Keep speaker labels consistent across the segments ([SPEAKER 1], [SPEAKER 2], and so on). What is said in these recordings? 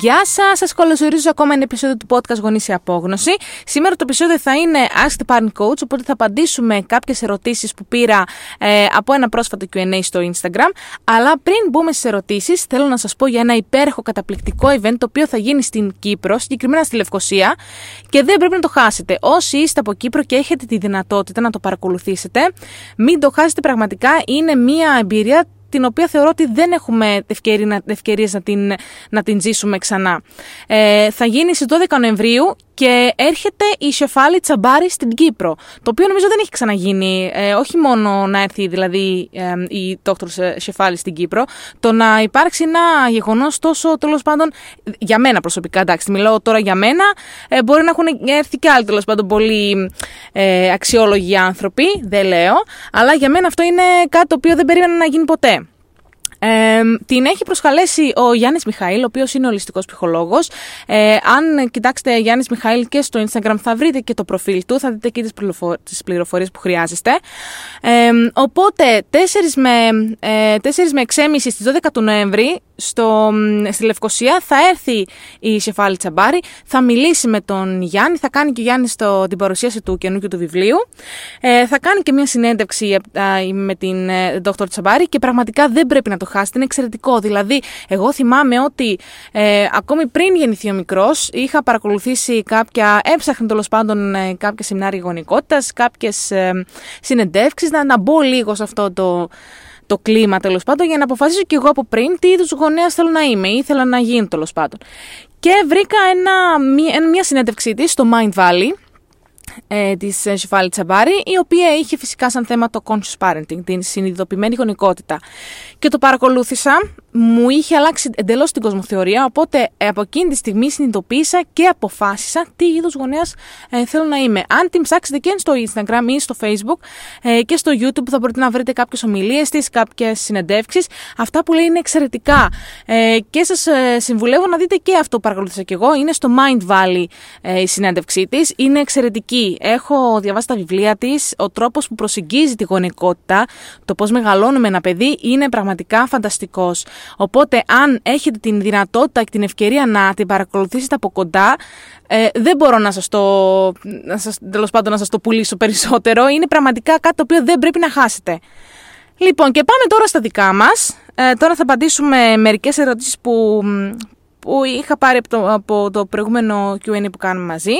[SPEAKER 1] Γεια σας, σας καλωσορίζω σε ακόμα ένα επεισόδιο του podcast Γονείς σε Απόγνωση. Σήμερα το επεισόδιο θα είναι Ask the Parent Coach, οπότε θα απαντήσουμε κάποιες ερωτήσεις που πήρα ε, από ένα πρόσφατο QA στο Instagram. Αλλά πριν μπούμε στι ερωτήσεις, θέλω να σας πω για ένα υπέροχο καταπληκτικό event το οποίο θα γίνει στην Κύπρο, συγκεκριμένα στη Λευκοσία, και δεν πρέπει να το χάσετε. Όσοι είστε από Κύπρο και έχετε τη δυνατότητα να το παρακολουθήσετε, μην το χάσετε πραγματικά. Είναι μια εμπειρία την οποία θεωρώ ότι δεν έχουμε ευκαιρίες να την, να την ζήσουμε ξανά. Ε, θα γίνει στις 12 Νοεμβρίου και έρχεται η Σεφάλη Τσαμπάρη στην Κύπρο, το οποίο νομίζω δεν έχει ξαναγίνει, ε, όχι μόνο να έρθει δηλαδή ε, η Δόκτωρ Σεφάλη στην Κύπρο, το να υπάρξει ένα γεγονός τόσο τέλος πάντων, για μένα προσωπικά, εντάξει, μιλάω τώρα για μένα, ε, μπορεί να έχουν έρθει και άλλοι τέλος πάντων πολύ ε, αξιόλογοι άνθρωποι, δεν λέω, αλλά για μένα αυτό είναι κάτι το οποίο δεν περίμενα να γίνει ποτέ. Ε, την έχει προσκαλέσει ο Γιάννης Μιχαήλ, ο οποίος είναι ολιστικός ψυχολόγος. Ε, αν κοιτάξετε Γιάννης Μιχαήλ και στο Instagram θα βρείτε και το προφίλ του, θα δείτε και τις, τις πληροφορίες που χρειάζεστε. Ε, οπότε 4 με, ε, 4 με 6,5 στις 12 του Νοέμβρη στο, στη Λευκοσία θα έρθει η Σεφάλη Τσαμπάρη, θα μιλήσει με τον Γιάννη, θα κάνει και ο Γιάννης την παρουσίαση του καινούργιου του βιβλίου, ε, θα κάνει και μια συνέντευξη ε, με την ε, Δόκτωρ Τσαμπάρη και πραγματικά δεν πρέπει να το χάσετε, είναι εξαιρετικό. Δηλαδή, εγώ θυμάμαι ότι ε, ακόμη πριν γεννηθεί ο μικρός, είχα παρακολουθήσει κάποια, έψαχνε τέλος πάντων ε, κάποια σεμινάρια γονικότητας, κάποιες ε, συνεντεύξεις, να, να μπω λίγο σε αυτό το το κλίμα τέλος πάντων για να αποφασίσω και εγώ από πριν τι είδους γονέας θέλω να είμαι ή ήθελα να γίνω τέλος πάντων. Και βρήκα ένα, μια, μια συνέντευξή της στο Mind Valley ε, της Σεφάλη Τσαμπάρη, η οποία είχε φυσικά σαν θέμα το conscious parenting, την συνειδητοποιημένη γονικότητα. Και το παρακολούθησα, μου είχε αλλάξει εντελώς την κοσμοθεωρία, οπότε ε, από εκείνη τη στιγμή συνειδητοποίησα και αποφάσισα τι είδους γονέας ε, θέλω να είμαι. Αν την ψάξετε και στο Instagram ή στο Facebook ε, και στο YouTube, θα μπορείτε να βρείτε κάποιες ομιλίες της, κάποιες συνεντεύξεις. Αυτά που λέει είναι εξαιρετικά. Ε, και σας ε, συμβουλεύω να δείτε και αυτό που παρακολούθησα κι εγώ. Είναι στο Mind Valley η συνέντευξή της. Είναι εξαιρετική. Έχω διαβάσει τα βιβλία της. Ο τρόπος που προσεγγίζει τη γονικότητα, το πώς μεγαλώνουμε ένα παιδί, είναι πραγματικά φανταστικός. Οπότε, αν έχετε την δυνατότητα και την ευκαιρία να την παρακολουθήσετε από κοντά, ε, δεν μπορώ να σας το, να σας, τέλος πάντων, να σας το πουλήσω περισσότερο. Είναι πραγματικά κάτι το οποίο δεν πρέπει να χάσετε. Λοιπόν, και πάμε τώρα στα δικά μας. Ε, τώρα θα απαντήσουμε μερικές ερωτήσεις που, που είχα πάρει από το, από το προηγούμενο Q&A που κάνουμε μαζί.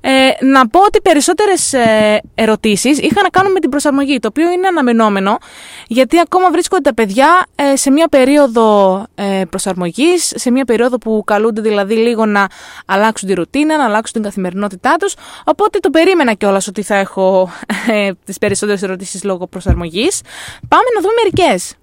[SPEAKER 1] Ε, να πω ότι περισσότερες ε, ερωτήσεις είχαν να κάνουν με την προσαρμογή, το οποίο είναι αναμενόμενο, γιατί ακόμα βρίσκονται τα παιδιά ε, σε μια περίοδο ε, προσαρμογής, σε μια περίοδο που καλούνται δηλαδή λίγο να αλλάξουν τη ρουτίνα, να αλλάξουν την καθημερινότητά τους. Οπότε το περίμενα κιόλας ότι θα έχω ε, τις περισσότερες ερωτήσεις λόγω προσαρμογής. Πάμε να δούμε μερικές.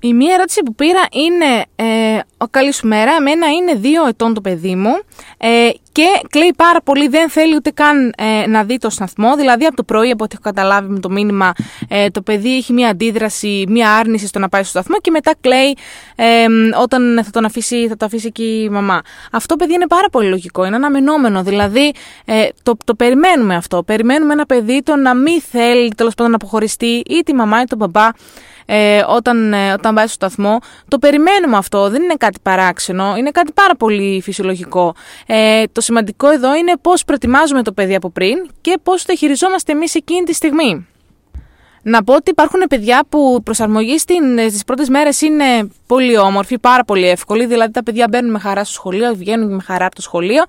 [SPEAKER 1] Η μία ερώτηση που πήρα είναι ε, «Ο καλής σου μέρα, εμένα είναι δύο ετών το παιδί μου ε, και κλαίει πάρα πολύ, δεν θέλει ούτε καν ε, να δει το σταθμό, δηλαδή από το πρωί από ό,τι έχω καταλάβει με το μήνυμα ε, το παιδί έχει μία αντίδραση, μία άρνηση στο να πάει στο σταθμό και μετά κλαίει ε, όταν θα, τον αφήσει, θα το αφήσει και η μαμά. Αυτό παιδί είναι πάρα πολύ λογικό, είναι αναμενόμενο, δηλαδή ε, το, το περιμένουμε αυτό, περιμένουμε ένα παιδί το να μην θέλει τέλος πάντων να αποχωριστεί ή τη μαμά ή τον μπαμπά ε, όταν, ε, όταν πάει στο σταθμό. Το περιμένουμε αυτό, δεν είναι κάτι παράξενο, είναι κάτι πάρα πολύ φυσιολογικό. Ε, το σημαντικό εδώ είναι πώς προετοιμάζουμε το παιδί από πριν και πώς το χειριζόμαστε εμείς εκείνη τη στιγμή. Να πω ότι υπάρχουν παιδιά που η προσαρμογή στις πρώτες μέρες είναι πολύ όμορφη, πάρα πολύ εύκολη. Δηλαδή τα παιδιά μπαίνουν με χαρά στο σχολείο, βγαίνουν με χαρά από το σχολείο.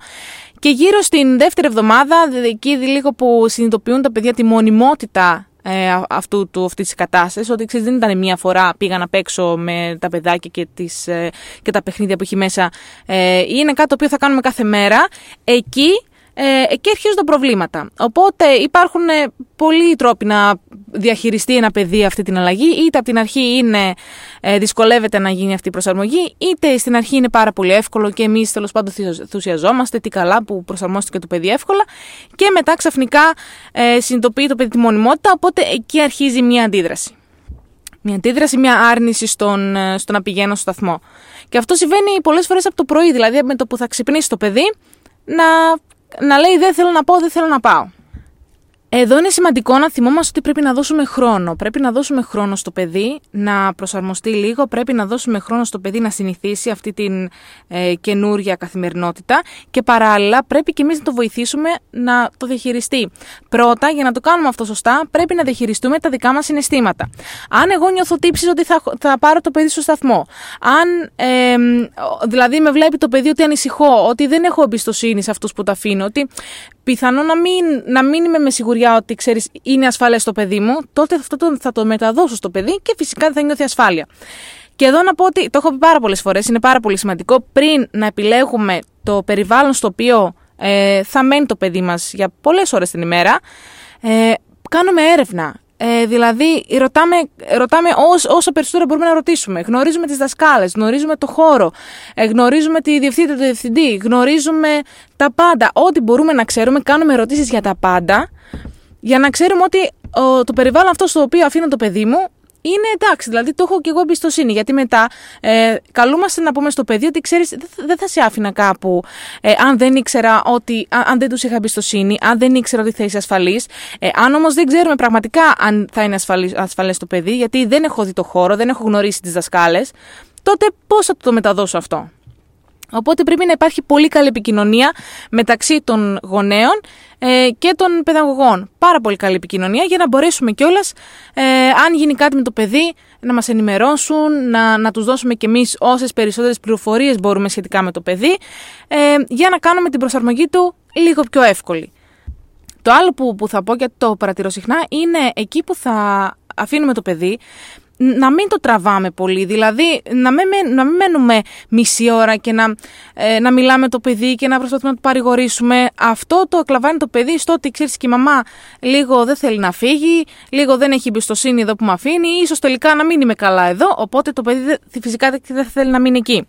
[SPEAKER 1] Και γύρω στην δεύτερη εβδομάδα, εκεί λίγο που συνειδητοποιούν τα παιδιά τη μονιμότητα ε, αυτού του, αυτής της κατάστασης, ότι ξέρεις, δεν ήταν μία φορά πήγα να παίξω με τα παιδάκια και, τις, ε, και τα παιχνίδια που έχει μέσα. Ε, είναι κάτι το οποίο θα κάνουμε κάθε μέρα. Εκεί ε, εκεί αρχίζουν τα προβλήματα. Οπότε υπάρχουν ε, πολλοί τρόποι να διαχειριστεί ένα παιδί αυτή την αλλαγή. Είτε από την αρχή είναι, ε, δυσκολεύεται να γίνει αυτή η προσαρμογή, είτε στην αρχή είναι πάρα πολύ εύκολο και εμείς τέλος πάντων ενθουσιαζόμαστε. Τι καλά που προσαρμόστηκε το παιδί εύκολα. Και μετά ξαφνικά ε, συνειδητοποιεί το παιδί τη μονιμότητα. Οπότε εκεί αρχίζει μια αντίδραση. Μια αντίδραση, μια άρνηση στον, ε, στο να πηγαίνω στο σταθμό. Και αυτό συμβαίνει πολλές φορές από το πρωί. Δηλαδή με το που θα ξυπνήσει το παιδί να να λέει δεν θέλω να πάω, δεν θέλω να πάω. Εδώ είναι σημαντικό να θυμόμαστε ότι πρέπει να δώσουμε χρόνο. Πρέπει να δώσουμε χρόνο στο παιδί να προσαρμοστεί λίγο, πρέπει να δώσουμε χρόνο στο παιδί να συνηθίσει αυτή την ε, καινούρια καθημερινότητα και παράλληλα πρέπει και εμείς να το βοηθήσουμε να το διαχειριστεί. Πρώτα, για να το κάνουμε αυτό σωστά, πρέπει να διαχειριστούμε τα δικά μας συναισθήματα. Αν εγώ νιώθω τύψεις ότι θα, θα πάρω το παιδί στο σταθμό, αν ε, δηλαδή με βλέπει το παιδί ότι ανησυχώ, ότι δεν έχω εμπιστοσύνη σε αυτούς που τα αφήνω, ότι πιθανό να μην, να μην είμαι με σιγουριά ότι ξέρεις είναι ασφαλέ το παιδί μου, τότε αυτό το, θα το μεταδώσω στο παιδί και φυσικά δεν θα νιώθει ασφάλεια. Και εδώ να πω ότι το έχω πει πάρα πολλές φορές, είναι πάρα πολύ σημαντικό πριν να επιλέγουμε το περιβάλλον στο οποίο ε, θα μένει το παιδί μας για πολλές ώρες την ημέρα, ε, κάνουμε έρευνα. Ε, δηλαδή, ρωτάμε, ρωτάμε όσο, όσο περισσότερο μπορούμε να ρωτήσουμε. Γνωρίζουμε τις δασκάλες, γνωρίζουμε το χώρο, ε, γνωρίζουμε τη διευθύντρια, του διευθυντή, γνωρίζουμε τα πάντα. Ό,τι μπορούμε να ξέρουμε, κάνουμε ερωτήσεις για τα πάντα, για να ξέρουμε ότι το περιβάλλον αυτό στο οποίο αφήνω το παιδί μου είναι εντάξει, δηλαδή το έχω και εγώ εμπιστοσύνη. Γιατί μετά ε, καλούμαστε να πούμε στο παιδί ότι ξέρεις, δεν θα σε άφηνα κάπου ε, αν δεν ήξερα ότι. αν δεν τους είχα εμπιστοσύνη, αν δεν ήξερα ότι θα είσαι ασφαλής. Ε, αν όμως δεν ξέρουμε πραγματικά αν θα είναι ασφαλές το παιδί, γιατί δεν έχω δει το χώρο, δεν έχω γνωρίσει τις δασκάλες, τότε πώς θα το μεταδώσω αυτό; Οπότε πρέπει να υπάρχει πολύ καλή επικοινωνία μεταξύ των γονέων ε, και των παιδαγωγών. Πάρα πολύ καλή επικοινωνία για να μπορέσουμε κιόλας, ε, αν γίνει κάτι με το παιδί, να μας ενημερώσουν, να, να τους δώσουμε κι εμείς όσες περισσότερες πληροφορίες μπορούμε σχετικά με το παιδί, ε, για να κάνουμε την προσαρμογή του λίγο πιο εύκολη. Το άλλο που, που θα πω και το παρατηρώ συχνά είναι εκεί που θα αφήνουμε το παιδί να μην το τραβάμε πολύ, δηλαδή να μην, να μην μένουμε μισή ώρα και να, ε, να μιλάμε το παιδί και να προσπαθούμε να το παρηγορήσουμε. Αυτό το κλαβάνει το παιδί στο ότι ξέρεις και η μαμά λίγο δεν θέλει να φύγει, λίγο δεν έχει εμπιστοσύνη εδώ που με αφήνει, ίσως τελικά να μην είμαι καλά εδώ, οπότε το παιδί φυσικά δεν θέλει να μείνει εκεί.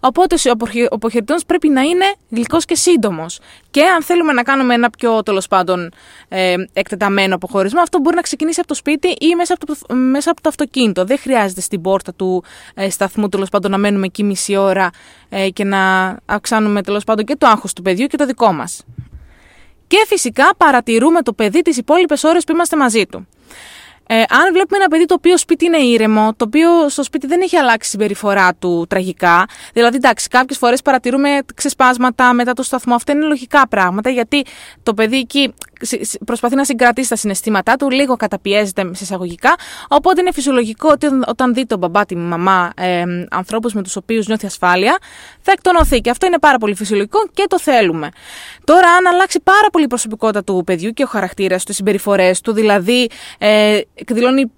[SPEAKER 1] Οπότε ο αποχαιρετών πρέπει να είναι γλυκός και σύντομος. Και αν θέλουμε να κάνουμε ένα πιο τέλος πάντων ε, εκτεταμένο αποχωρισμό, αυτό μπορεί να ξεκινήσει από το σπίτι ή μέσα από το, μέσα από το αυτοκίνητο. Δεν χρειάζεται στην πόρτα του ε, σταθμού τέλος πάντων να μένουμε εκεί μισή ώρα ε, και να αυξάνουμε τέλος πάντων και το άγχος του παιδιού και το δικό μας. Και φυσικά παρατηρούμε το παιδί τις υπόλοιπες ώρες που είμαστε μαζί του. Ε, αν βλέπουμε ένα παιδί το οποίο σπίτι είναι ήρεμο, το οποίο στο σπίτι δεν έχει αλλάξει η συμπεριφορά του τραγικά, δηλαδή εντάξει, κάποιες φορές παρατηρούμε ξεσπάσματα μετά το σταθμό, αυτά είναι λογικά πράγματα, γιατί το παιδί εκεί προσπαθεί να συγκρατήσει τα συναισθήματά του, λίγο καταπιέζεται σε εισαγωγικά. Οπότε είναι φυσιολογικό ότι όταν δει τον μπαμπά, τη μαμά, ε, ανθρώπους με τους οποίους νιώθει ασφάλεια, θα εκτονωθεί. Και αυτό είναι πάρα πολύ φυσιολογικό και το θέλουμε. Τώρα, αν αλλάξει πάρα πολύ η προσωπικότητα του παιδιού και ο χαρακτήρας του, οι συμπεριφορές του, δηλαδή ε, εκδηλώνει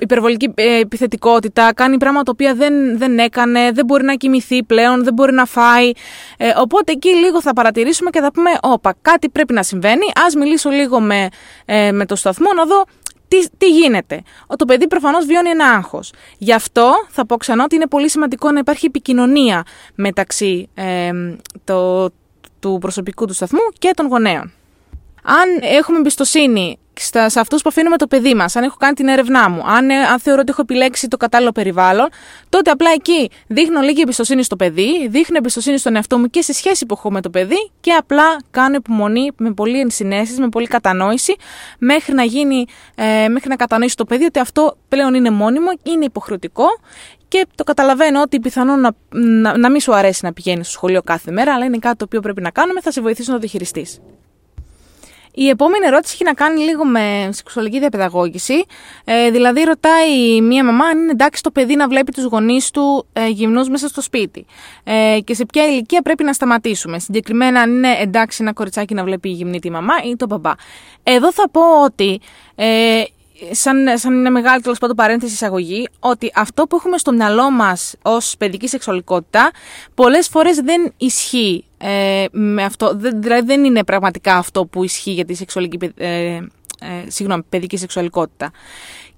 [SPEAKER 1] υπερβολική ε, επιθετικότητα, κάνει πράγματα τα οποία δεν, δεν έκανε, δεν μπορεί να κοιμηθεί πλέον, δεν μπορεί να φάει. Ε, οπότε εκεί λίγο θα παρατηρήσουμε και θα πούμε, όπα, κάτι πρέπει να συμβαίνει, ας μιλήσω λίγο με, ε, με το σταθμό να δω τι, τι γίνεται. Ο, το παιδί προφανώς βιώνει ένα άγχος. Γι' αυτό θα πω ξανά ότι είναι πολύ σημαντικό να υπάρχει επικοινωνία μεταξύ ε, το, του προσωπικού του σταθμού και των γονέων. Αν έχουμε εμπιστοσύνη στα, σε αυτούς που αφήνουμε το παιδί μας, αν έχω κάνει την έρευνά μου, αν, ε, αν θεωρώ ότι έχω επιλέξει το κατάλληλο περιβάλλον, τότε απλά εκεί δείχνω λίγη εμπιστοσύνη στο παιδί, δείχνω εμπιστοσύνη στον εαυτό μου και στη σχέση που έχω με το παιδί και απλά κάνω υπομονή με πολύ ενσυναίσθηση, με πολύ κατανόηση, μέχρι να, γίνει, ε, μέχρι να κατανοήσει το παιδί ότι αυτό πλέον είναι μόνιμο, είναι υποχρεωτικό και το καταλαβαίνω ότι πιθανόν να, να, να μην σου αρέσει να πηγαίνεις στο σχολείο κάθε μέρα, αλλά είναι κάτι το οποίο πρέπει να κάνουμε, θα σε βοηθήσει να το διαχειριστείς. Η επόμενη ερώτηση έχει να κάνει λίγο με σεξουαλική διαπαιδαγώγηση. Ε, δηλαδή, ρωτάει μία μαμά αν είναι εντάξει το παιδί να βλέπει τους γονείς του ε, γυμνούς μέσα στο σπίτι. Ε, και σε ποια ηλικία πρέπει να σταματήσουμε. Συγκεκριμένα, αν είναι εντάξει ένα κοριτσάκι να βλέπει γυμνή τη μαμά ή τον μπαμπά. Εδώ θα πω ότι ε, σαν, σαν είναι μεγάλη τέλος πάντων παρένθεση εισαγωγή, ότι αυτό που έχουμε στο μυαλό μας ως παιδική σεξουαλικότητα πολλές φορές δεν ισχύει ε, με αυτό. Δηλαδή δεν είναι πραγματικά αυτό που ισχύει για τη σεξουαλική, ε, ε, συγγνώμη, παιδική σεξουαλικότητα.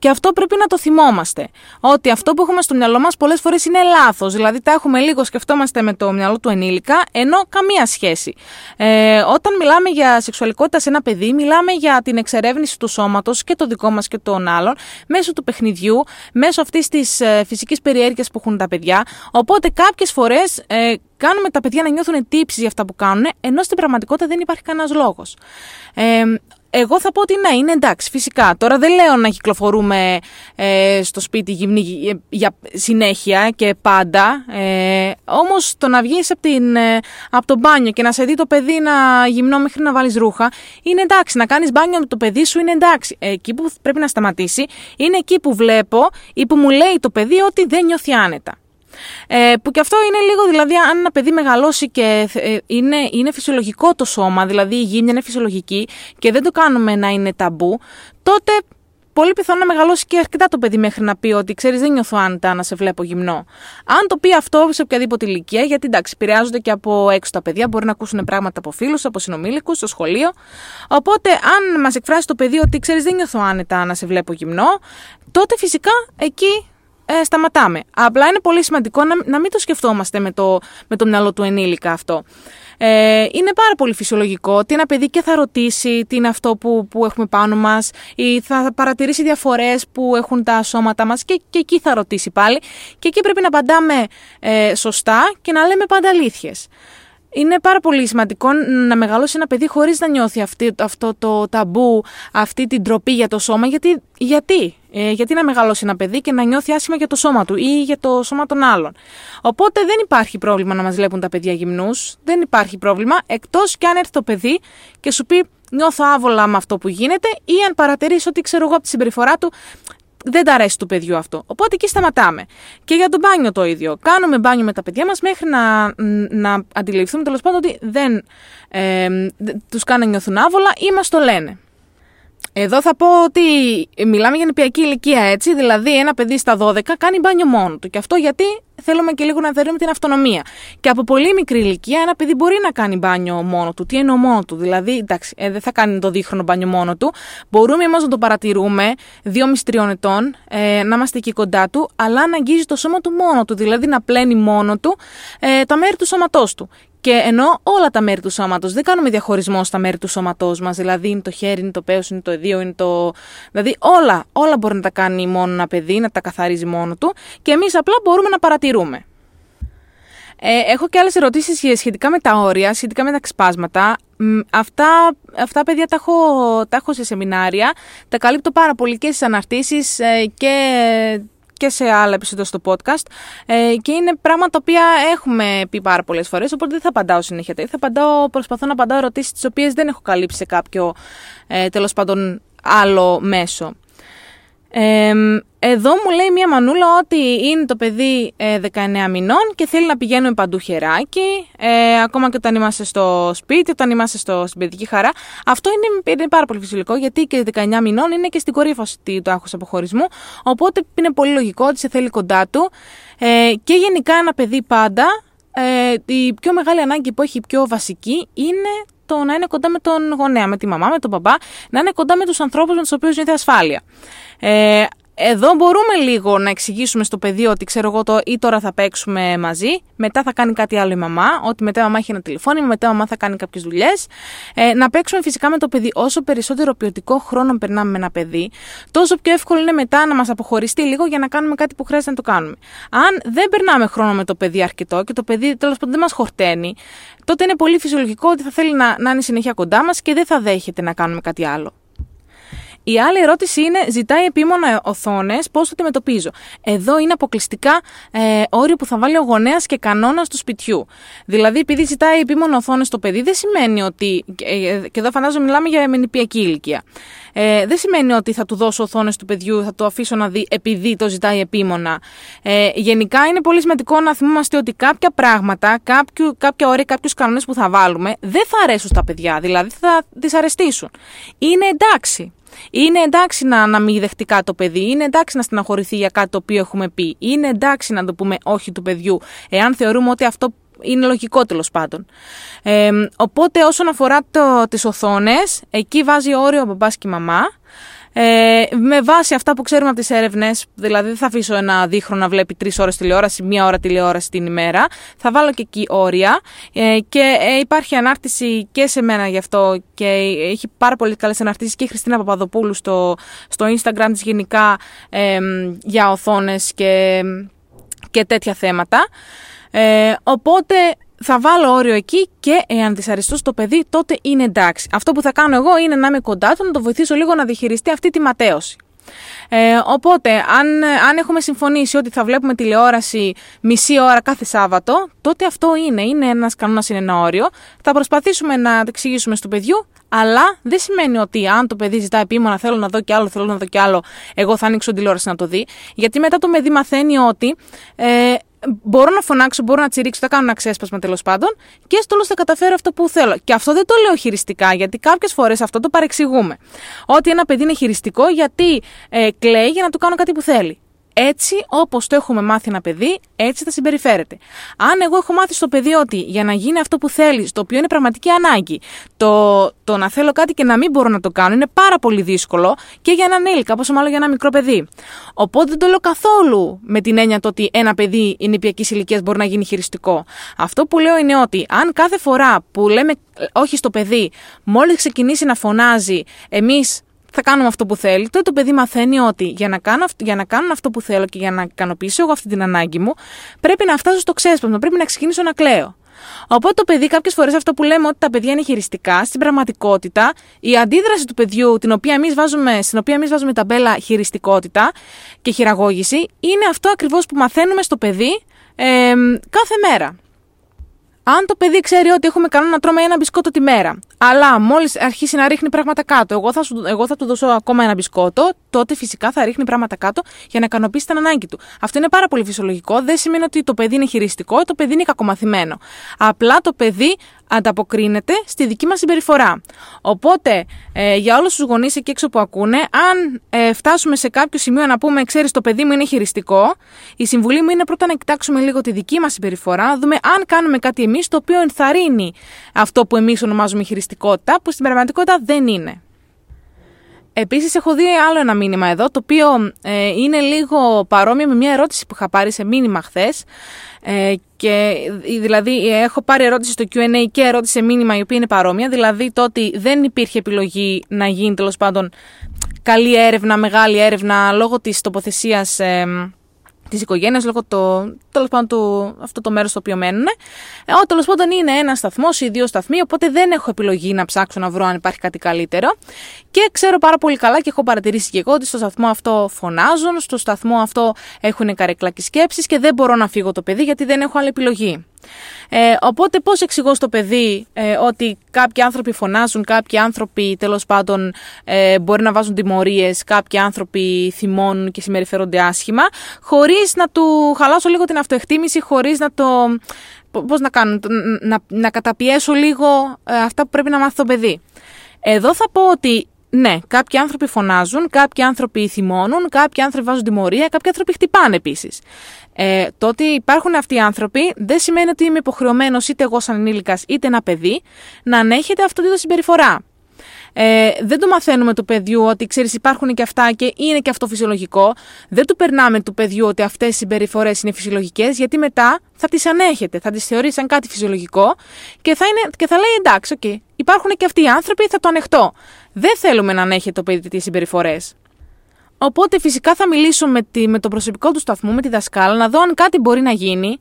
[SPEAKER 1] Και αυτό πρέπει να το θυμόμαστε. Ότι αυτό που έχουμε στο μυαλό μας πολλές φορές είναι λάθος. Δηλαδή τα έχουμε λίγο, σκεφτόμαστε με το μυαλό του ενήλικα, ενώ καμία σχέση. Ε, όταν μιλάμε για σεξουαλικότητα σε ένα παιδί, μιλάμε για την εξερεύνηση του σώματος και το δικό μας και των άλλων, μέσω του παιχνιδιού, μέσω αυτής της ε, φυσικής περιέργειας που έχουν τα παιδιά. Οπότε κάποιες φορές ε, κάνουμε τα παιδιά να νιώθουν τύψεις για αυτά που κάνουν, ενώ στην πραγματικότητα δεν υπάρχει κανένας λόγος. Ε, εγώ θα πω ότι ναι, είναι εντάξει, φυσικά. Τώρα δεν λέω να κυκλοφορούμε ε, στο σπίτι γυμνή ε, για συνέχεια και πάντα. Ε, Όμως το να βγεις από, ε, από το μπάνιο και να σε δει το παιδί να γυμνώ μέχρι να βάλεις ρούχα, είναι εντάξει. Να κάνεις μπάνιο με το παιδί σου είναι εντάξει. Εκεί που πρέπει να σταματήσει είναι εκεί που βλέπω ή που μου λέει το παιδί ότι δεν νιώθει άνετα. Ε, που και αυτό είναι λίγο, δηλαδή, αν ένα παιδί μεγαλώσει και ε, είναι, είναι φυσιολογικό το σώμα, δηλαδή η γύμνια είναι φυσιολογική και δεν το κάνουμε να είναι ταμπού, τότε πολύ πιθανό να μεγαλώσει και αρκετά το παιδί μέχρι να πει ότι ξέρεις, δεν νιώθω άνετα να σε βλέπω γυμνό. Αν το πει αυτό σε οποιαδήποτε ηλικία, γιατί εντάξει, επηρεάζονται και από έξω τα παιδιά, μπορεί να ακούσουν πράγματα από φίλους, από συνομήλικους, στο σχολείο. Οπότε, αν μας εκφράσει το παιδί ότι ξέρεις, δεν νιώθω άνετα να σε βλέπω γυμνό, τότε φυσικά εκεί ε, σταματάμε. Απλά είναι πολύ σημαντικό να, να μην το σκεφτόμαστε με το, με το μυαλό του ενήλικα αυτό. Ε, είναι πάρα πολύ φυσιολογικό ότι ένα παιδί και θα ρωτήσει τι είναι αυτό που, που έχουμε πάνω μας ή θα παρατηρήσει διαφορές που έχουν τα σώματα μας και, και εκεί θα ρωτήσει πάλι και εκεί πρέπει να απαντάμε ε, σωστά και να λέμε πάντα αλήθειες. Είναι πάρα πολύ σημαντικό να μεγαλώσει ένα παιδί χωρίς να νιώθει αυτή, αυτό το ταμπού, αυτή την τροπή για το σώμα. Γιατί, γιατί, ε, γιατί να μεγαλώσει ένα παιδί και να νιώθει άσχημα για το σώμα του ή για το σώμα των άλλων. Οπότε δεν υπάρχει πρόβλημα να μας βλέπουν τα παιδιά γυμνούς. Δεν υπάρχει πρόβλημα, εκτός και αν έρθει το παιδί και σου πει νιώθω άβολα με αυτό που γίνεται ή αν παρατηρήσει ότι ξέρω εγώ από τη συμπεριφορά του δεν τα αρέσει του παιδιού αυτό. Οπότε εκεί σταματάμε. Και για το μπάνιο το ίδιο. Κάνουμε μπάνιο με τα παιδιά μας μέχρι να, να αντιληφθούμε τέλος πάντων ότι δεν ε, τους κάνει να νιώθουν άβολα ή μας το λένε. Εδώ θα πω ότι μιλάμε για νηπιακή ηλικία έτσι, δηλαδή ένα παιδί στα 12 κάνει μπάνιο μόνο του. Και αυτό γιατί θέλουμε και λίγο να δερούμε την αυτονομία. Και από πολύ μικρή ηλικία ένα παιδί μπορεί να κάνει μπάνιο μόνο του. Τι εννοώ μόνο του, δηλαδή εντάξει, ε, δεν θα κάνει το δίχρονο μπάνιο μόνο του. Μπορούμε εμεί να το παρατηρούμε 2,5-3 ετών, ε, να είμαστε εκεί κοντά του, αλλά να αγγίζει το σώμα του μόνο του, δηλαδή να πλένει μόνο του ε, τα μέρη του σώματός του. Και ενώ όλα τα μέρη του σώματος, δεν κάνουμε διαχωρισμό στα μέρη του σώματός μας, δηλαδή είναι το χέρι, είναι το πέος, είναι το εδίο, είναι το. Δηλαδή όλα, όλα μπορεί να τα κάνει μόνο ένα παιδί, να τα καθαρίζει μόνο του και εμείς απλά μπορούμε να παρατηρούμε. Ε, έχω και άλλες ερωτήσεις σχετικά με τα όρια, σχετικά με τα ξυπάσματα. Αυτά, αυτά παιδιά τα έχω, τα έχω σε σεμινάρια, τα καλύπτω πάρα πολύ και στις αναρτήσεις ε, και και σε άλλα επεισόδια στο podcast. Ε, και είναι πράγματα τα οποία έχουμε πει πάρα πολλές φορές, οπότε δεν θα απαντάω συνέχεια. Θα απαντάω, προσπαθώ να απαντάω ερωτήσεις τις οποίες δεν έχω καλύψει σε κάποιο ε, τέλος πάντων άλλο μέσο εδώ μου λέει μια μανούλα ότι είναι το παιδί 19 ε, μηνών και θέλει να πηγαίνουμε παντού χεράκι, ε, ακόμα και όταν είμαστε στο σπίτι, όταν είμαστε στο, στην παιδική χαρά. Αυτό είναι, είναι πάρα πολύ φυσιολογικό γιατί και 19 μηνών είναι και στην κορύφωση του άγχους αποχωρισμού, οπότε είναι πολύ λογικό ότι σε θέλει κοντά του. Ε, και γενικά ένα παιδί πάντα, ε, η πιο μεγάλη ανάγκη που έχει, η πιο βασική, είναι το να είναι κοντά με τον γονέα, με τη μαμά, με τον μπαμπά, να είναι κοντά με τους ανθρώπους με τους οποίους νιώθει ασφάλεια. Ε, εδώ μπορούμε λίγο να εξηγήσουμε στο παιδί ότι ξέρω εγώ το ή τώρα θα παίξουμε μαζί, μετά θα κάνει κάτι άλλο η μαμά, ότι μετά η μαμά έχει ένα τηλεφώνημα, μετά η μαμά θα κάνει κάποιες δουλειές. Ε, να παίξουμε φυσικά με το παιδί. Όσο περισσότερο ποιοτικό χρόνο περνάμε με ένα παιδί, τόσο πιο εύκολο είναι μετά να μας αποχωριστεί λίγο για να κάνουμε κάτι που χρειάζεται να το κάνουμε. Αν δεν περνάμε χρόνο με το παιδί αρκετό και το παιδί τέλος πάντων δεν μας χορταίνει, τότε είναι πολύ φυσιολογικό ότι θα θέλει να, να είναι συνέχεια κοντά μας και δεν θα δέχεται να κάνουμε κάτι άλλο. Η άλλη ερώτηση είναι, ζητάει επίμονα οθόνες, πώς το αντιμετωπίζω. Εδώ είναι αποκλειστικά ε, όριο που θα βάλει ο γονέας και κανόνας του σπιτιού. Δηλαδή, επειδή ζητάει επίμονα οθόνες το παιδί, δεν σημαίνει ότι. Ε, και εδώ φαντάζομαι μιλάμε για μενιπιακή ηλικία. Ε, δεν σημαίνει ότι θα του δώσω οθόνες του παιδιού, θα το αφήσω να δει επειδή το ζητάει επίμονα. Ε, γενικά είναι πολύ σημαντικό να θυμόμαστε ότι κάποια πράγματα, κάποιο, κάποια όρια, κάποιους κανόνες που θα βάλουμε δεν θα αρέσουν στα παιδιά. Δηλαδή θα δυσαρεστήσουν. Είναι εντάξει. Είναι εντάξει να, να μην δεχτεί κάτι το παιδί, είναι εντάξει να στεναχωρηθεί για κάτι το οποίο έχουμε πει, είναι εντάξει να το πούμε όχι του παιδιού, εάν θεωρούμε ότι αυτό είναι λογικό τέλος πάντων. Ε, οπότε όσον αφορά το, τις οθόνες, εκεί βάζει όριο ο μπαμπάς και η μαμά. Ε, με βάση αυτά που ξέρουμε από τις έρευνες, δηλαδή δεν θα αφήσω ένα δίχρονο να βλέπει τρεις ώρες τηλεόραση, μία ώρα τηλεόραση την ημέρα. Θα βάλω και εκεί όρια. Ε, και ε, υπάρχει ανάρτηση και σε μένα γι' αυτό και έχει πάρα πολύ καλές αναρτήσεις και η Χριστίνα Παπαδοπούλου στο, στο Instagram της γενικά για οθόνες και, και τέτοια θέματα. Ε, οπότε θα βάλω όριο εκεί και εάν δυσαρεστώ στο παιδί, τότε είναι εντάξει. Αυτό που θα κάνω εγώ είναι να είμαι κοντά του, να το βοηθήσω λίγο να διαχειριστεί αυτή τη ματέωση. Ε, οπότε, αν, αν έχουμε συμφωνήσει ότι θα βλέπουμε τηλεόραση μισή ώρα κάθε Σάββατο, τότε αυτό είναι. Είναι ένας κανόνας, είναι ένα όριο. Θα προσπαθήσουμε να το εξηγήσουμε στο παιδιού, αλλά δεν σημαίνει ότι αν το παιδί ζητά επίμονα, θέλω να δω κι άλλο, θέλω να δω κι άλλο, εγώ θα ανοίξω τηλεόραση να το δει. Γιατί μετά το παιδί μαθαίνει ότι ε, μπορώ να φωνάξω, μπορώ να τσιρίξω, θα κάνω ένα ξέσπασμα τέλος πάντων και στο τέλος θα καταφέρω αυτό που θέλω. Και αυτό δεν το λέω χειριστικά, γιατί κάποιες φορές αυτό το παρεξηγούμε. Ότι ένα παιδί είναι χειριστικό γιατί ε, κλαίει για να του κάνω κάτι που θέλει. Έτσι, όπως το έχουμε μάθει ένα παιδί, έτσι θα συμπεριφέρεται. Αν εγώ έχω μάθει στο παιδί ότι για να γίνει αυτό που θέλεις, το οποίο είναι πραγματική ανάγκη, το, το να θέλω κάτι και να μην μπορώ να το κάνω, είναι πάρα πολύ δύσκολο και για έναν έλικα, πόσο μάλλον για ένα μικρό παιδί. Οπότε δεν το λέω καθόλου με την έννοια το ότι ένα παιδί νηπιακή ηλικίας μπορεί να γίνει χειριστικό. Αυτό που λέω είναι ότι αν κάθε φορά που λέμε όχι στο παιδί, μόλις ξεκινήσει να φωνάζει, εμείς θα κάνουμε αυτό που θέλει, τότε το παιδί μαθαίνει ότι για να, κάνω, για να κάνω αυτό που θέλω και για να ικανοποιήσω εγώ αυτή την ανάγκη μου, πρέπει να φτάσω στο ξέσπασμα, πρέπει να ξεκινήσω να κλαίω. Οπότε το παιδί, κάποιες φορές αυτό που λέμε ότι τα παιδιά είναι χειριστικά, στην πραγματικότητα η αντίδραση του παιδιού, την οποία εμείς βάζουμε, στην οποία εμείς βάζουμε ταμπέλα χειριστικότητα και χειραγώγηση, είναι αυτό ακριβώς που μαθαίνουμε στο παιδί ε, κάθε μέρα. Αν το παιδί ξέρει ότι έχουμε κανόνα να τρώμε ένα μπισκότο τη μέρα, αλλά μόλις αρχίσει να ρίχνει πράγματα κάτω, εγώ θα, σου, εγώ θα του δώσω ακόμα ένα μπισκότο, τότε φυσικά θα ρίχνει πράγματα κάτω για να ικανοποιήσει την ανάγκη του. Αυτό είναι πάρα πολύ φυσιολογικό. Δεν σημαίνει ότι το παιδί είναι χειριστικό, το παιδί είναι κακομαθημένο. Απλά το παιδί ανταποκρίνεται στη δική μας συμπεριφορά. Οπότε, ε, για όλους τους γονείς εκεί έξω που ακούνε, αν ε, φτάσουμε σε κάποιο σημείο να πούμε, ξέρεις, το παιδί μου είναι χειριστικό, η συμβουλή μου είναι πρώτα να κοιτάξουμε λίγο τη δική μας συμπεριφορά, να δούμε αν κάνουμε κάτι εμείς το οποίο ενθαρρύνει αυτό που εμείς ονομάζουμε χειριστικότητα, που στην πραγματικότητα δεν είναι. Επίσης, έχω δει άλλο ένα μήνυμα εδώ, το οποίο ε, είναι λίγο παρόμοιο με μια ερώτηση που είχα πάρει σε μήνυμα χθες. Ε, και δηλαδή έχω πάρει ερώτηση στο QA και ερώτηση σε μήνυμα η οποία είναι παρόμοια. Δηλαδή το ότι δεν υπήρχε επιλογή να γίνει τέλος πάντων καλή έρευνα, μεγάλη έρευνα λόγω της τοποθεσίας. Ε, της οικογένειας, λόγω το, τέλος πάντων του, αυτό το μέρος στο οποίο μένουν. Ε, ο τέλος πάντων είναι ένα σταθμός ή δύο σταθμοί, οπότε δεν έχω επιλογή να ψάξω να βρω αν υπάρχει κάτι καλύτερο. Και ξέρω πάρα πολύ καλά και έχω παρατηρήσει και εγώ ότι στο σταθμό αυτό φωνάζουν, στο σταθμό αυτό έχουν καρεκλάκι σκέψει και δεν μπορώ να φύγω το παιδί γιατί δεν έχω άλλη επιλογή. Ε, οπότε πώς εξηγώ στο παιδί ε, ότι κάποιοι άνθρωποι φωνάζουν, κάποιοι άνθρωποι τέλος πάντων ε, μπορεί να βάζουν τιμωρίες, κάποιοι άνθρωποι θυμώνουν και συμπεριφέρονται άσχημα, χωρίς να του χαλάσω λίγο την αυτοεκτίμηση, χωρίς να το... Πώς να κάνω, να, να καταπιέσω λίγο ε, αυτά που πρέπει να μάθει το παιδί. Εδώ θα πω ότι ναι, κάποιοι άνθρωποι φωνάζουν, κάποιοι άνθρωποι θυμώνουν, κάποιοι άνθρωποι βάζουν τιμωρία, κάποιοι άνθρωποι χτυπάνε επίσης. Ε, το ότι υπάρχουν αυτοί οι άνθρωποι δεν σημαίνει ότι είμαι υποχρεωμένος είτε εγώ σαν ενήλικας είτε ένα παιδί να ανέχεται αυτή τη συμπεριφορά. Ε, δεν το μαθαίνουμε του παιδιού ότι ξέρεις, υπάρχουν και αυτά και είναι και αυτό φυσιολογικό. Δεν του περνάμε του παιδιού ότι αυτές οι συμπεριφορές είναι φυσιολογικές, γιατί μετά θα τις ανέχεται, θα τις θεωρεί σαν κάτι φυσιολογικό και θα, είναι, και θα λέει εντάξει, okay, υπάρχουν και αυτοί οι άνθρωποι, θα το ανεχτώ. Δεν θέλουμε να ανέχεται το παιδί τις συμπεριφορές. Οπότε φυσικά θα μιλήσω με, τη, με το προσωπικό του σταθμού, με τη δασκάλα, να δω αν κάτι μπορεί να γίνει.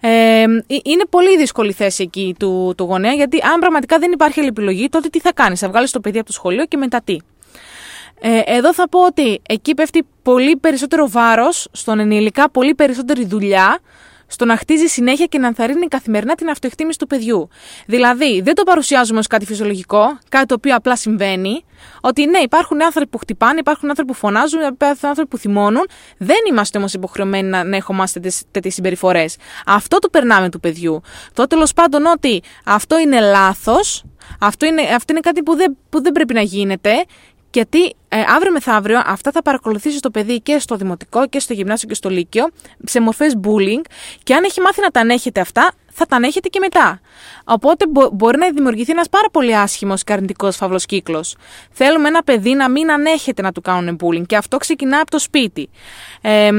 [SPEAKER 1] Ε, είναι πολύ δύσκολη θέση εκεί του, του γονέα, γιατί αν πραγματικά δεν υπάρχει άλλη επιλογή, τότε τι θα κάνεις, θα βγάλεις το παιδί από το σχολείο και μετά τι. Ε, εδώ θα πω ότι εκεί πέφτει πολύ περισσότερο βάρος στον ενήλικα, πολύ περισσότερη δουλειά στο να χτίζει συνέχεια και να ενθαρρύνει καθημερινά την αυτοεκτίμηση του παιδιού. Δηλαδή, δεν το παρουσιάζουμε ως κάτι φυσιολογικό, κάτι το οποίο απλά συμβαίνει. Ότι ναι, υπάρχουν άνθρωποι που χτυπάνε, υπάρχουν άνθρωποι που φωνάζουν, υπάρχουν άνθρωποι που θυμώνουν. Δεν είμαστε όμως υποχρεωμένοι να, να έχουμε τέτοιες συμπεριφορές. Αυτό το περνάμε του παιδιού. Το τέλος πάντων ότι αυτό είναι λάθος, αυτό είναι, αυτό είναι κάτι που δεν, που δεν πρέπει να γίνεται γιατί ε, αύριο μεθαύριο αυτά θα παρακολουθήσει το παιδί και στο δημοτικό και στο γυμνάσιο και στο λύκειο σε μορφές bullying και αν έχει μάθει να τα ανέχεται αυτά, θα τα ανέχεται και μετά. Οπότε μπορεί να δημιουργηθεί ένας πάρα πολύ άσχημος και αρνητικός φαύλος κύκλος. Θέλουμε ένα παιδί να μην ανέχεται να του κάνουν bullying και αυτό ξεκινά από το σπίτι. Ε,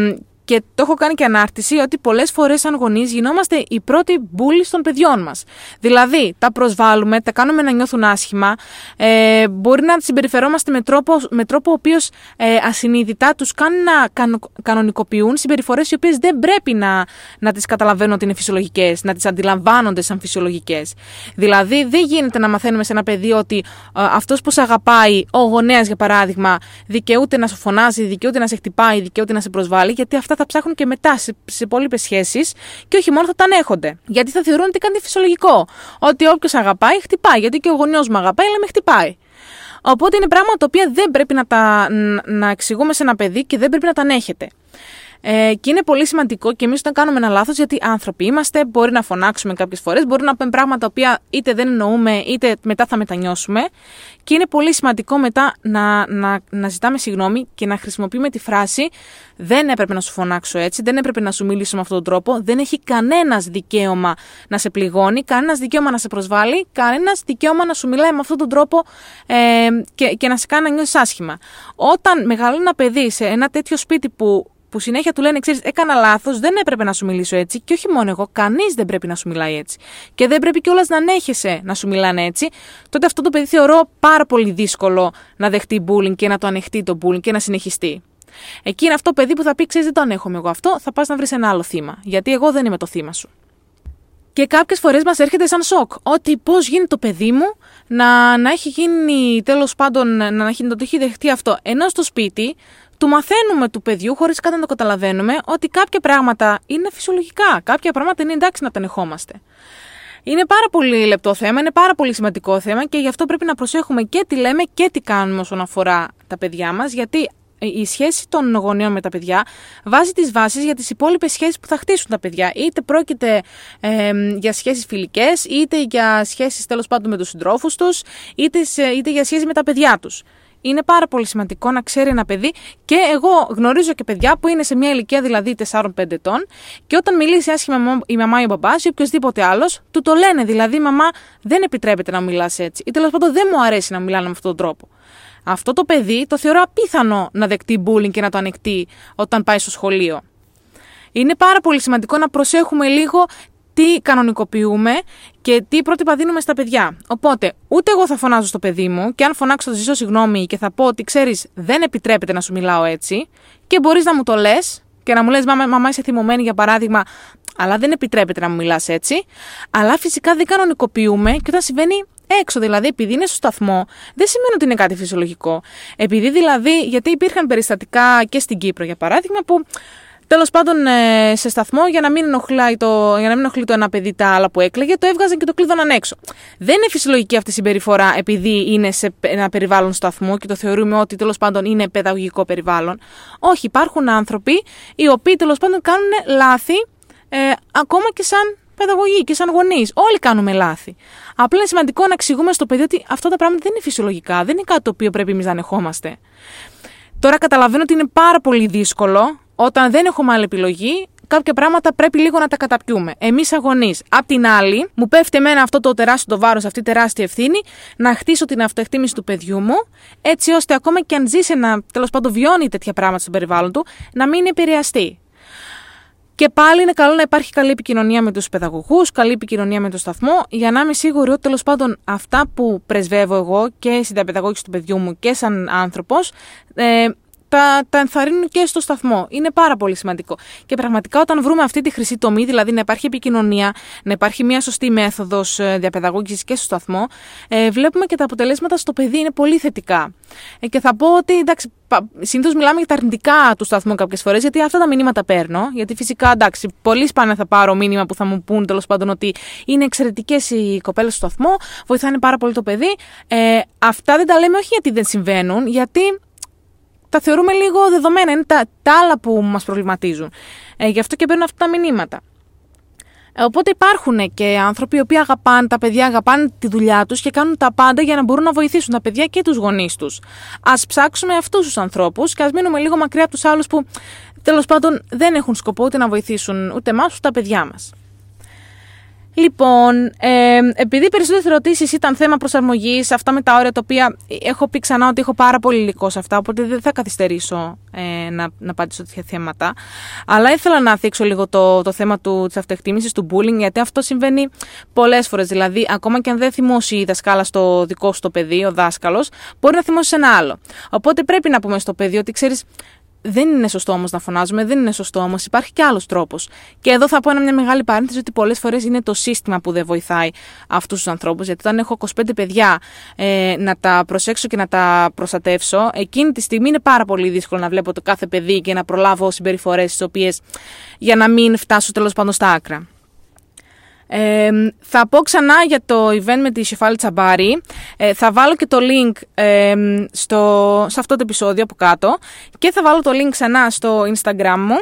[SPEAKER 1] και το έχω κάνει και ανάρτηση ότι πολλές φορές, σαν γονείς, γινόμαστε οι πρώτοι μπουλοι των παιδιών μας. Δηλαδή, τα προσβάλλουμε, τα κάνουμε να νιώθουν άσχημα, ε, μπορεί να συμπεριφερόμαστε με τρόπο, με τρόπο ο οποίος ε, ασυνείδητα τους κάνει να κανονικοποιούν συμπεριφορές οι οποίες δεν πρέπει να, να τις καταλαβαίνουν ότι είναι φυσιολογικές, να τις αντιλαμβάνονται σαν φυσιολογικές. Δηλαδή, δεν γίνεται να μαθαίνουμε σε ένα παιδί ότι ε, αυτός που σε αγαπάει, ο γονέας για παράδειγμα, δικαιούται να σου φωνάζει, δικαιούται να σε χτυπάει, δικαιούται να σε προσβάλλει, γιατί αυτά θα ψάχνουν και μετά σε, σε υπόλοιπες σχέσεις και όχι μόνο θα τα ανέχονται. Γιατί θα θεωρούν ότι κάτι φυσιολογικό. Ότι όποιος αγαπάει, χτυπάει. Γιατί και ο γονιός μου αγαπάει, αλλά με χτυπάει. Οπότε είναι πράγματα τα οποία δεν πρέπει να τα να εξηγούμε σε ένα παιδί και δεν πρέπει να τα ανέχετε. Ε, και είναι πολύ σημαντικό και εμείς όταν κάνουμε ένα λάθος, γιατί άνθρωποι είμαστε, μπορεί να φωνάξουμε κάποιες φορές, μπορεί να πούμε πράγματα τα οποία είτε δεν εννοούμε, είτε μετά θα μετανιώσουμε. Και είναι πολύ σημαντικό μετά να, να, να ζητάμε συγγνώμη και να χρησιμοποιούμε τη φράση Δεν έπρεπε να σου φωνάξω έτσι, δεν έπρεπε να σου μιλήσω με αυτόν τον τρόπο, δεν έχει κανένας δικαίωμα να σε πληγώνει, κανένας δικαίωμα να σε προσβάλλει, κανένας δικαίωμα να σου μιλάει με αυτόν τον τρόπο ε, και, και να σε κάνει να νιώσεις άσχημα. Όταν μεγαλώνει ένα παιδί σε ένα τέτοιο σπίτι που που συνέχεια του λένε: Ξέρεις, έκανα λάθος, δεν έπρεπε να σου μιλήσω έτσι. Και όχι μόνο εγώ, κανείς δεν πρέπει να σου μιλάει έτσι. Και δεν πρέπει κιόλας να ανέχεσαι να σου μιλάνε έτσι. Τότε αυτό το παιδί θεωρώ πάρα πολύ δύσκολο να δεχτεί bullying και να το ανεχτεί το bullying και να συνεχιστεί. Εκεί είναι αυτό το παιδί που θα πει: Ξέρεις, δεν το ανέχομαι εγώ αυτό, θα πας να βρεις ένα άλλο θύμα. Γιατί εγώ δεν είμαι το θύμα σου. Και κάποιες φορές μας έρχεται σαν σοκ ότι πώς γίνει το παιδί μου να, να έχει γίνει τέλος πάντων να έχει, να το έχει δεχτεί αυτό. Ενώ στο σπίτι του μαθαίνουμε του παιδιού, χωρίς καν να το καταλαβαίνουμε, ότι κάποια πράγματα είναι φυσιολογικά. Κάποια πράγματα είναι εντάξει να τα ανεχόμαστε. Είναι πάρα πολύ λεπτό θέμα, είναι πάρα πολύ σημαντικό θέμα και γι' αυτό πρέπει να προσέχουμε και τι λέμε και τι κάνουμε όσον αφορά τα παιδιά μας, γιατί η σχέση των γονέων με τα παιδιά βάζει τις βάσεις για τις υπόλοιπες σχέσεις που θα χτίσουν τα παιδιά. Είτε πρόκειται ε, για σχέσεις φιλικές, είτε για σχέσεις τέλος πάντων με τους συντρόφους τους, είτε, είτε για σχέσεις με τα παιδιά τους είναι πάρα πολύ σημαντικό να ξέρει ένα παιδί και εγώ γνωρίζω και παιδιά που είναι σε μια ηλικία δηλαδή 4-5 ετών και όταν μιλήσει άσχημα η μαμά ή ο μπαμπάς ή οποιοδήποτε άλλος, του το λένε. Δηλαδή, μαμά δεν επιτρέπεται να μιλάς έτσι. Ή τέλος πάντων δεν μου αρέσει να μιλάνε με αυτόν τον τρόπο. Αυτό το παιδί το θεωρώ απίθανο να δεκτεί bullying και να το ανεκτεί όταν πάει στο σχολείο. Είναι πάρα πολύ σημαντικό να προσέχουμε λίγο τι κανονικοποιούμε και τι πρότυπα δίνουμε στα παιδιά. Οπότε, ούτε εγώ θα φωνάζω στο παιδί μου και αν φωνάξω θα ζήσω συγγνώμη και θα πω ότι ξέρεις, δεν επιτρέπεται να σου μιλάω έτσι και μπορείς να μου το λες και να μου λες, μαμά, μαμά, είσαι θυμωμένη για παράδειγμα, αλλά δεν επιτρέπεται να μου μιλάς έτσι. Αλλά φυσικά δεν κανονικοποιούμε και όταν συμβαίνει έξω. Δηλαδή, επειδή είναι στο σταθμό, δεν σημαίνει ότι είναι κάτι φυσιολογικό. Επειδή δηλαδή, γιατί υπήρχαν περιστατικά και στην Κύπρο, για παράδειγμα, που Τέλος πάντων, ε, σε σταθμό, για να, μην ενοχλεί το, για να μην ενοχλεί το ένα παιδί τα άλλα που έκλαιγε, το έβγαζαν και το κλείδωναν έξω. Δεν είναι φυσιολογική αυτή η συμπεριφορά επειδή είναι σε ένα περιβάλλον σταθμού και το θεωρούμε ότι τέλος πάντων είναι παιδαγωγικό περιβάλλον. Όχι, υπάρχουν άνθρωποι οι οποίοι τέλος πάντων κάνουν λάθη ε, ακόμα και σαν παιδαγωγοί και σαν γονείς. Όλοι κάνουμε λάθη. Απλά είναι σημαντικό να εξηγούμε στο παιδί ότι αυτά τα πράγματα δεν είναι φυσιολογικά, δεν είναι κάτι το οποίο πρέπει εμείς να ανεχόμαστε. Τώρα καταλαβαίνω ότι είναι πάρα πολύ δύσκολο όταν δεν έχουμε άλλη επιλογή, κάποια πράγματα πρέπει λίγο να τα καταπιούμε. Εμείς αγωνείς. Απ' την άλλη, μου πέφτει εμένα αυτό το τεράστιο το βάρος, αυτή η τεράστια ευθύνη, να χτίσω την αυτοεκτίμηση του παιδιού μου, έτσι ώστε ακόμα και αν ζήσει να τέλος πάντων βιώνει τέτοια πράγματα στο περιβάλλον του, να μην επηρεαστεί. Και πάλι είναι καλό να υπάρχει καλή επικοινωνία με τους παιδαγωγούς, καλή επικοινωνία με το σταθμό, για να είμαι σίγουρη ότι τέλος πάντων αυτά που πρεσβεύω εγώ και στην διαπαιδαγώγηση του παιδιού μου και σαν άνθρωπος, ε, τα, τα ενθαρρύνουν και στο σταθμό. Είναι πάρα πολύ σημαντικό. Και πραγματικά όταν βρούμε αυτή τη χρυσή τομή, δηλαδή να υπάρχει επικοινωνία, να υπάρχει μια σωστή μέθοδος ε, διαπαιδαγώγησης και στο σταθμό, ε, βλέπουμε και τα αποτελέσματα στο παιδί είναι πολύ θετικά. Ε, και θα πω ότι εντάξει, συνήθως μιλάμε για τα αρνητικά του σταθμού κάποιες φορές, γιατί αυτά τα μηνύματα παίρνω. Γιατί φυσικά εντάξει, πολύ σπάνια θα πάρω μήνυμα που θα μου πούν τέλος πάντων ότι είναι εξαιρετικές οι κοπέλες στο σταθμό, βοηθάνε πάρα πολύ το παιδί. Ε, αυτά δεν τα λέμε όχι γιατί δεν συμβαίνουν, γιατί τα θεωρούμε λίγο δεδομένα. Είναι τα, τα άλλα που μας προβληματίζουν. Ε, γι' αυτό και παίρνουν αυτά τα μηνύματα. Ε, οπότε υπάρχουν και άνθρωποι οι οποίοι αγαπάνε τα παιδιά, αγαπάνε τη δουλειά τους και κάνουν τα πάντα για να μπορούν να βοηθήσουν τα παιδιά και τους γονείς τους. Α ψάξουμε αυτούς τους ανθρώπους και ας μείνουμε λίγο μακριά από τους άλλους που τέλος πάντων δεν έχουν σκοπό ούτε να βοηθήσουν ούτε εμά ούτε τα παιδιά μας. Λοιπόν, ε, επειδή οι περισσότερες ερωτήσεις ήταν θέμα προσαρμογής, αυτά με τα όρια τα οποία έχω πει ξανά ότι έχω πάρα πολύ υλικό σε αυτά, οπότε δεν θα καθυστερήσω ε, να, να απαντήσω τέτοια θέματα. Αλλά ήθελα να θίξω λίγο το, το θέμα της αυτοεκτίμησης, του bullying, γιατί αυτό συμβαίνει πολλές φορές. Δηλαδή, ακόμα και αν δεν θυμώσει η δασκάλα στο δικό σου το παιδί, ο δάσκαλος, μπορεί να θυμώσει ένα άλλο. Οπότε πρέπει να πούμε στο παιδί ότι ξέρεις, δεν είναι σωστό όμως να φωνάζουμε, δεν είναι σωστό όμως. Υπάρχει και άλλος τρόπος. Και εδώ θα πω ένα, μια μεγάλη παρένθεση ότι πολλές φορές είναι το σύστημα που δεν βοηθάει αυτούς τους ανθρώπους. Γιατί όταν έχω 25 παιδιά ε, να τα προσέξω και να τα προστατεύσω, εκείνη τη στιγμή είναι πάρα πολύ δύσκολο να βλέπω το κάθε παιδί και να προλάβω συμπεριφορές τις οποίες για να μην φτάσω τέλος πάντων στα άκρα. Ε, θα πω ξανά για το event με τη Σεφάλη Τσαμπάρη. Ε, θα βάλω και το link ε, στο, σε αυτό το επεισόδιο από κάτω και θα βάλω το link ξανά στο Instagram μου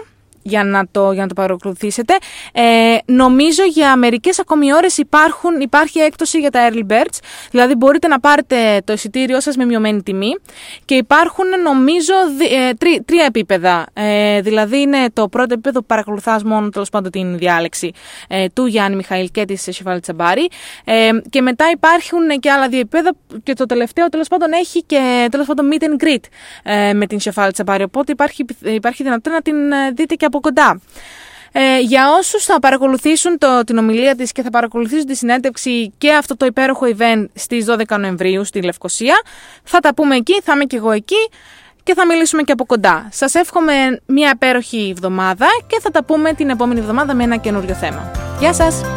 [SPEAKER 1] για να το, για να το παρακολουθήσετε. Ε, νομίζω για μερικές ακόμη ώρες υπάρχει έκπτωση για τα early birds. Δηλαδή μπορείτε να πάρετε το εισιτήριό σας με μειωμένη τιμή. Και υπάρχουν νομίζω ε, τρί, τρία επίπεδα. Ε, δηλαδή είναι το πρώτο επίπεδο που παρακολουθάς μόνο τέλος πάντων την διάλεξη ε, του Γιάννη Μιχαήλ και της Σεφάλη Τσαμπάρη. Ε, και μετά υπάρχουν και άλλα δύο επίπεδα. Και το τελευταίο τέλος πάντων έχει και τέλος πάντων meet and greet ε, με την Σεφάλη Τσαμπάρη. Οπότε υπάρχει, υπάρχει δυνατότητα να την ε, δείτε και από από κοντά. Ε, για όσους θα παρακολουθήσουν το, την ομιλία της και θα παρακολουθήσουν τη συνέντευξη και αυτό το υπέροχο event στις 12 Νοεμβρίου στη Λευκοσία, θα τα πούμε εκεί, θα είμαι και εγώ εκεί και θα μιλήσουμε και από κοντά. Σας εύχομαι μια υπέροχη εβδομάδα και θα τα πούμε την επόμενη εβδομάδα με ένα καινούριο θέμα. Γεια σας!